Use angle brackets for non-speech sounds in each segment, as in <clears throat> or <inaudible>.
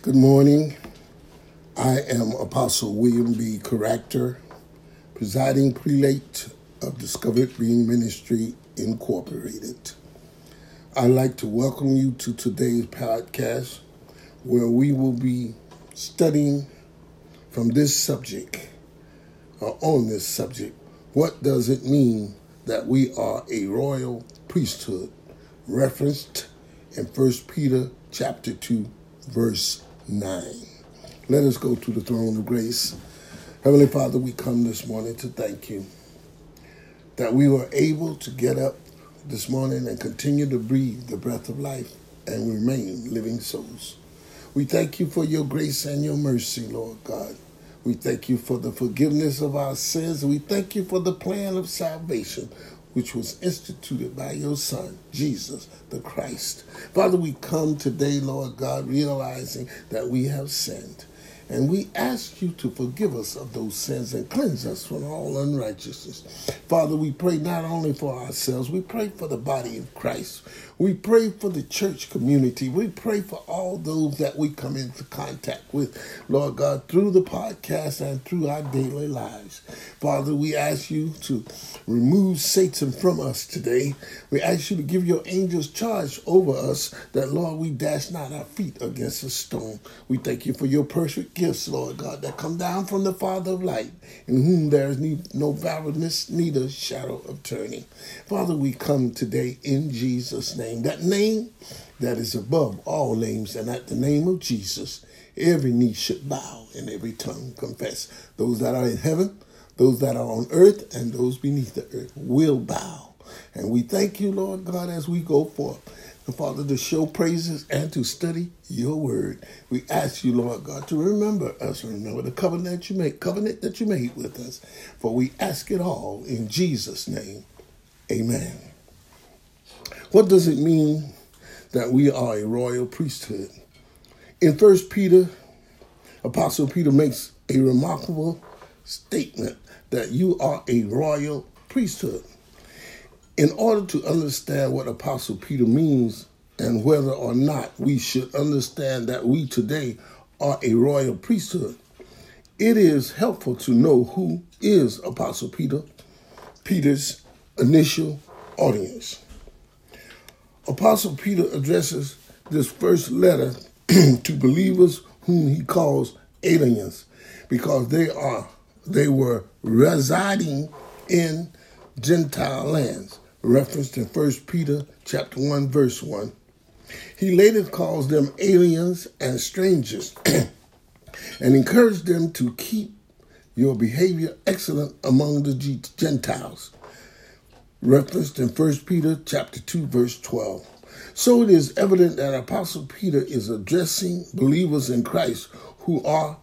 Good morning. I am Apostle William B. Caracter, presiding prelate of Discovered Green Ministry Incorporated. I'd like to welcome you to today's podcast where we will be studying from this subject or on this subject. What does it mean that we are a royal priesthood? Referenced in 1 Peter chapter 2 verse 9. Let us go to the throne of grace. Heavenly Father, we come this morning to thank you that we were able to get up this morning and continue to breathe the breath of life and remain living souls. We thank you for your grace and your mercy, Lord God. We thank you for the forgiveness of our sins. We thank you for the plan of salvation which was instituted by your Son, Jesus the Christ. Father, we come today, Lord God, realizing that we have sinned. And we ask you to forgive us of those sins and cleanse us from all unrighteousness. Father, we pray not only for ourselves, we pray for the body of Christ. We pray for the church community. We pray for all those that we come into contact with, Lord God, through the podcast and through our daily lives. Father, we ask you to remove Satan from us today. We ask you to give your angels charge over us that, Lord, we dash not our feet against a stone. We thank you for your perfect gifts, Lord God, that come down from the Father of light, in whom there is no barrenness, neither shadow of turning. Father, we come today in Jesus' name name, that name that is above all names, and at the name of Jesus, every knee should bow and every tongue confess. Those that are in heaven, those that are on earth, and those beneath the earth will bow. And we thank you, Lord God, as we go forth. And Father, to show praises and to study your word. We ask you, Lord God, to remember us, remember the covenant that you made, covenant that you made with us. For we ask it all in Jesus' name. Amen. What does it mean that we are a royal priesthood? In First Peter, Apostle Peter makes a remarkable statement that you are a royal priesthood. In order to understand what Apostle Peter means and whether or not we should understand that we today are a royal priesthood, it is helpful to know who is Apostle Peter, Peter's initial audience. Apostle Peter addresses this first letter <clears throat> to believers whom he calls aliens because they are they were residing in Gentile lands, referenced in 1 Peter chapter 1 verse 1. He later calls them aliens and strangers <clears throat> and encouraged them to keep your behavior excellent among the Gentiles referenced in 1 Peter chapter 2 verse 12. So it is evident that Apostle Peter is addressing believers in Christ who are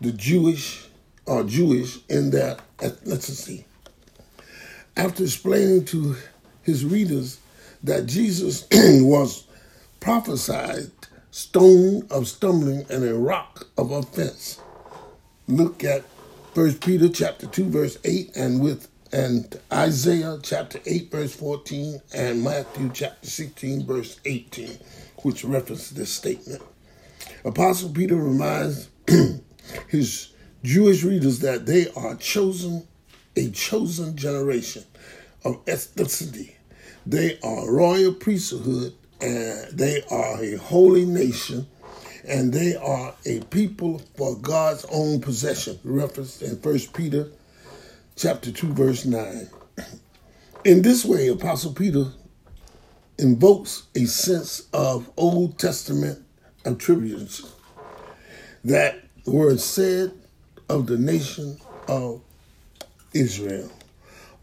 the Jewish or Jewish in their ethnicity. After explaining to his readers that Jesus <clears throat> was prophesied stone of stumbling and a rock of offense. Look at 1 Peter chapter 2 verse 8 and with and Isaiah chapter 8, verse 14, and Matthew chapter 16, verse 18, which reference this statement. Apostle Peter reminds <clears throat> his Jewish readers that they are chosen, a chosen generation of ethnicity. They are royal priesthood, and they are a holy nation, and they are a people for God's own possession, referenced in First Peter chapter 2, verse 9. In this way, Apostle Peter invokes a sense of Old Testament attributes that were said of the nation of Israel.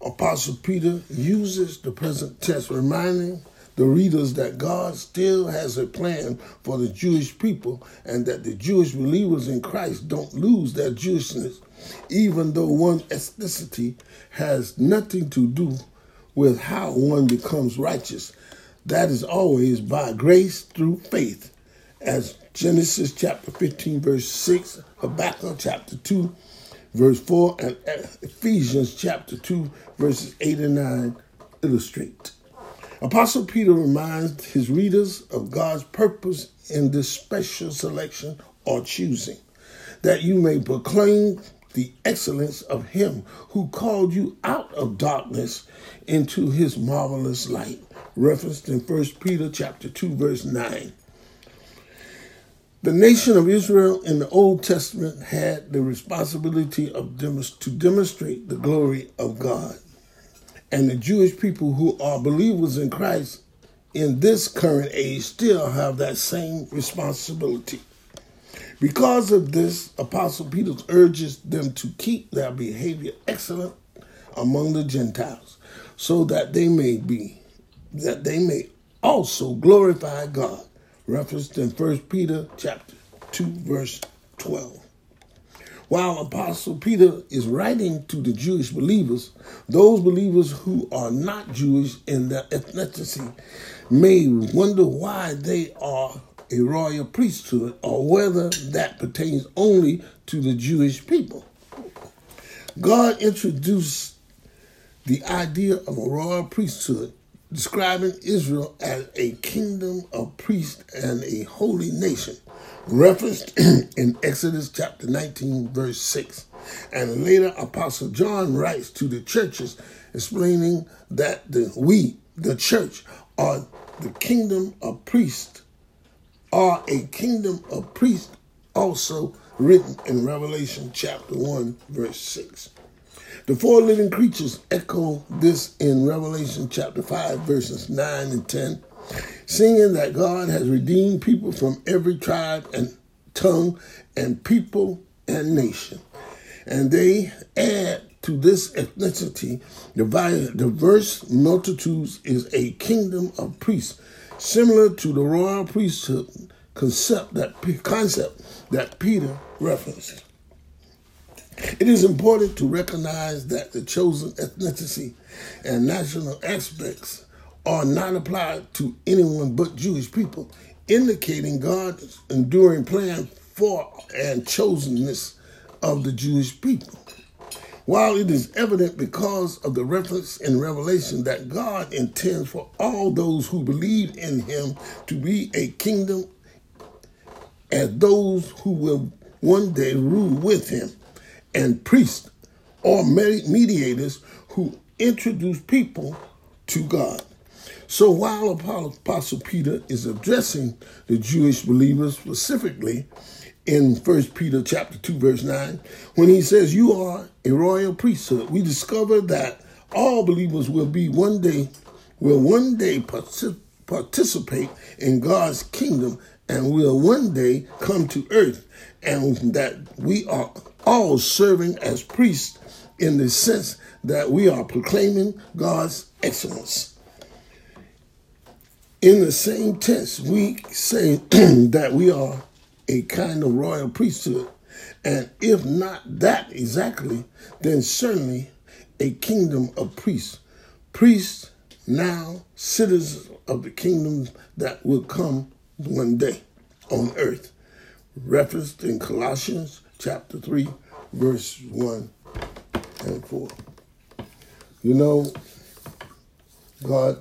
Apostle Peter uses the present tense, reminding the readers that God still has a plan for the Jewish people and that the Jewish believers in Christ don't lose their Jewishness, even though one's ethnicity has nothing to do with how one becomes righteous. That is always by grace through faith, as Genesis chapter 15, verse 6, Habakkuk chapter 2, verse 4, and Ephesians chapter 2, verses 8 and 9 illustrate. Apostle Peter reminds his readers of God's purpose in this special selection or choosing, that you may proclaim the excellence of him who called you out of darkness into his marvelous light. Referenced in 1 Peter chapter 2, verse 9. The nation of Israel in the Old Testament had the responsibility of to demonstrate the glory of God. And the Jewish people who are believers in Christ in this current age still have that same responsibility. Because of this, Apostle Peter urges them to keep their behavior excellent among the Gentiles, so that they may be, that they may also glorify God. Referenced in 1 Peter chapter 2, verse 12. While Apostle Peter is writing to the Jewish believers, those believers who are not Jewish in their ethnicity may wonder why they are a royal priesthood or whether that pertains only to the Jewish people. God introduced the idea of a royal priesthood, describing Israel as a kingdom of priests and a holy nation, referenced <clears throat> in Exodus chapter 19, verse 6. And later, Apostle John writes to the churches explaining that the, we, the church, are the kingdom of priests, are a kingdom of priests, also written in Revelation chapter 1, verse 6. The four living creatures echo this in Revelation chapter 5, verses 9 and 10, singing that God has redeemed people from every tribe and tongue and people and nation. And they add to this ethnicity, the diverse multitudes is a kingdom of priests, similar to the royal priesthood concept that concept that Peter references. It is important to recognize that the chosen ethnicity and national aspects are not applied to anyone but Jewish people, indicating God's enduring plan for and chosenness of the Jewish people. While it is evident because of the reference in Revelation that God intends for all those who believe in him to be a kingdom as those who will one day rule with him, and priests or mediators who introduce people to God. So while Apostle Peter is addressing the Jewish believers specifically in 1 Peter chapter 2 verse 9, when he says you are a royal priesthood, we discover that all believers will be one day will one day participate in God's kingdom and will one day come to earth and that we are all serving as priests in the sense that we are proclaiming God's excellence. In the same tense, we say <clears throat> that we are a kind of royal priesthood, and if not that exactly, then certainly a kingdom of priests. Priests now citizens of the kingdom that will come one day on earth. Referenced in Colossians chapter 3, verse 1 and 4. You know, God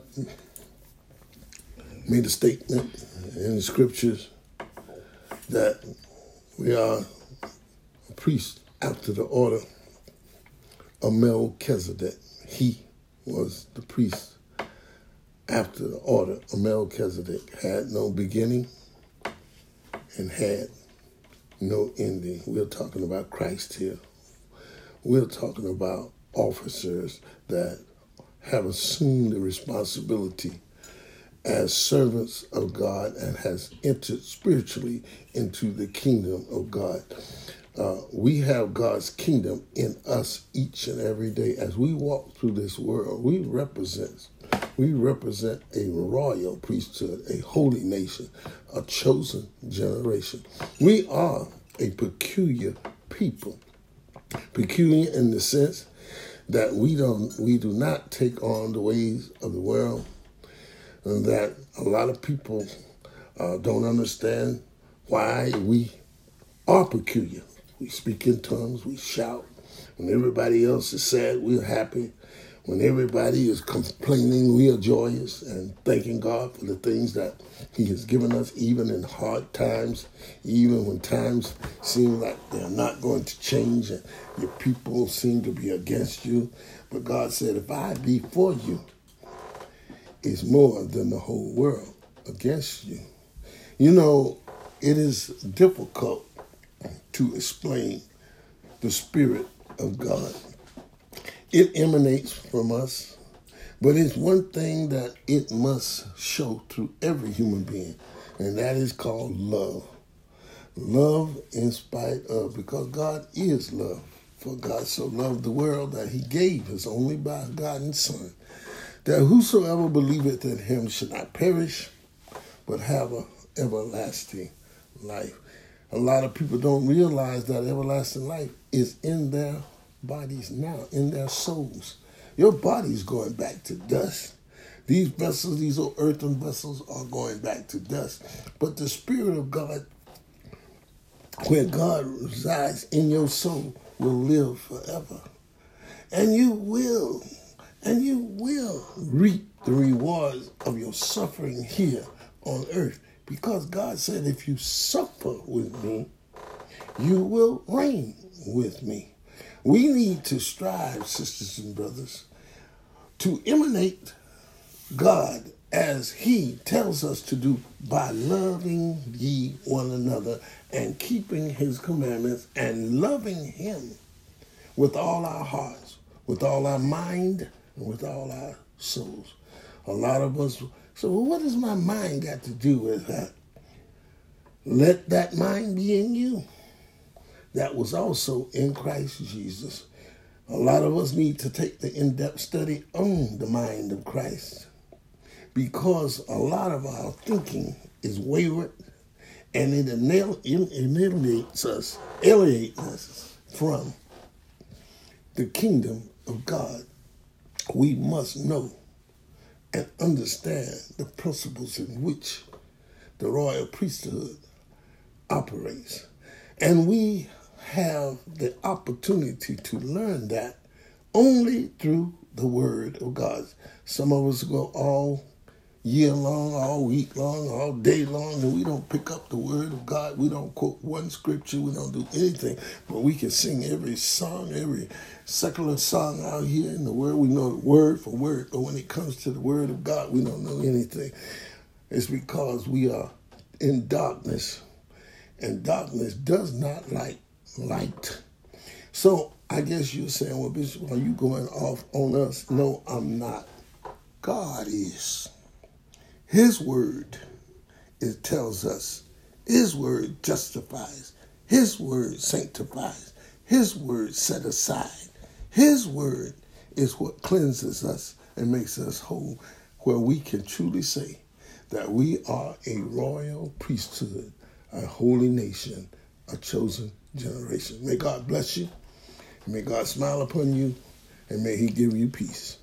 made a statement in the scriptures that we are a priest after the order of Melchizedek. He was the priest after the order of Melchizedek, had no beginning and had no ending. We're talking about Christ here. We're talking about officers that have assumed the responsibility as servants of God and has entered spiritually into the kingdom of God. Uh, we have God's kingdom in us each and every day. As we walk through this world, we represent we represent a royal priesthood, a holy nation, a chosen generation. We are a peculiar people. Peculiar in the sense that we don't we do not take on the ways of the world, that a lot of people uh, don't understand why we are peculiar. We speak in tongues, we shout. When everybody else is sad, we're happy. When everybody is complaining, we are joyous and thanking God for the things that He has given us, even in hard times, even when times seem like they're not going to change and your people seem to be against you. But God said, if I be for you, it's more than the whole world against you. You know, it is difficult to explain the Spirit of God. It emanates from us, but it's one thing that it must show through every human being, and that is called love. Love in spite of, because God is love. For God so loved the world that he gave his only begotten Son, that whosoever believeth in him should not perish, but have an everlasting life. A lot of people don't realize that everlasting life is in their bodies now, in their souls. Your body's going back to dust. These vessels, these old earthen vessels, are going back to dust. But the Spirit of God, where God resides in your soul, will live forever. And you will, and you will reap the rewards of your suffering here on earth. Because God said, if you suffer with me, you will reign with me. We need to strive, sisters and brothers, to emanate God as He tells us to do by loving ye one another and keeping His commandments and loving Him with all our hearts, with all our mind, and with all our souls. A lot of us so, what does my mind got to do with that? Let that mind be in you. That was also in Christ Jesus. A lot of us need to take the in depth study on the mind of Christ because a lot of our thinking is wayward and it alienates us, alienates us from the kingdom of God. We must know and understand the principles in which the royal priesthood operates. And we have the opportunity to learn that only through the Word of God. Some of us go all year long, all week long, all day long, and we don't pick up the word of God. We don't quote one scripture. We don't do anything. But we can sing every song, every secular song out here in the world. We know word for word. But when it comes to the word of God, we don't know anything. It's because we are in darkness. And darkness does not like light. So I guess you're saying, well, Bishop, are you going off on us? No, I'm not. God is. His word, it tells us, His word justifies, His word sanctifies, His word set aside. His word is what cleanses us and makes us whole, where we can truly say that we are a royal priesthood, a holy nation, a chosen generation. May God bless you. May God smile upon you, and may He give you peace.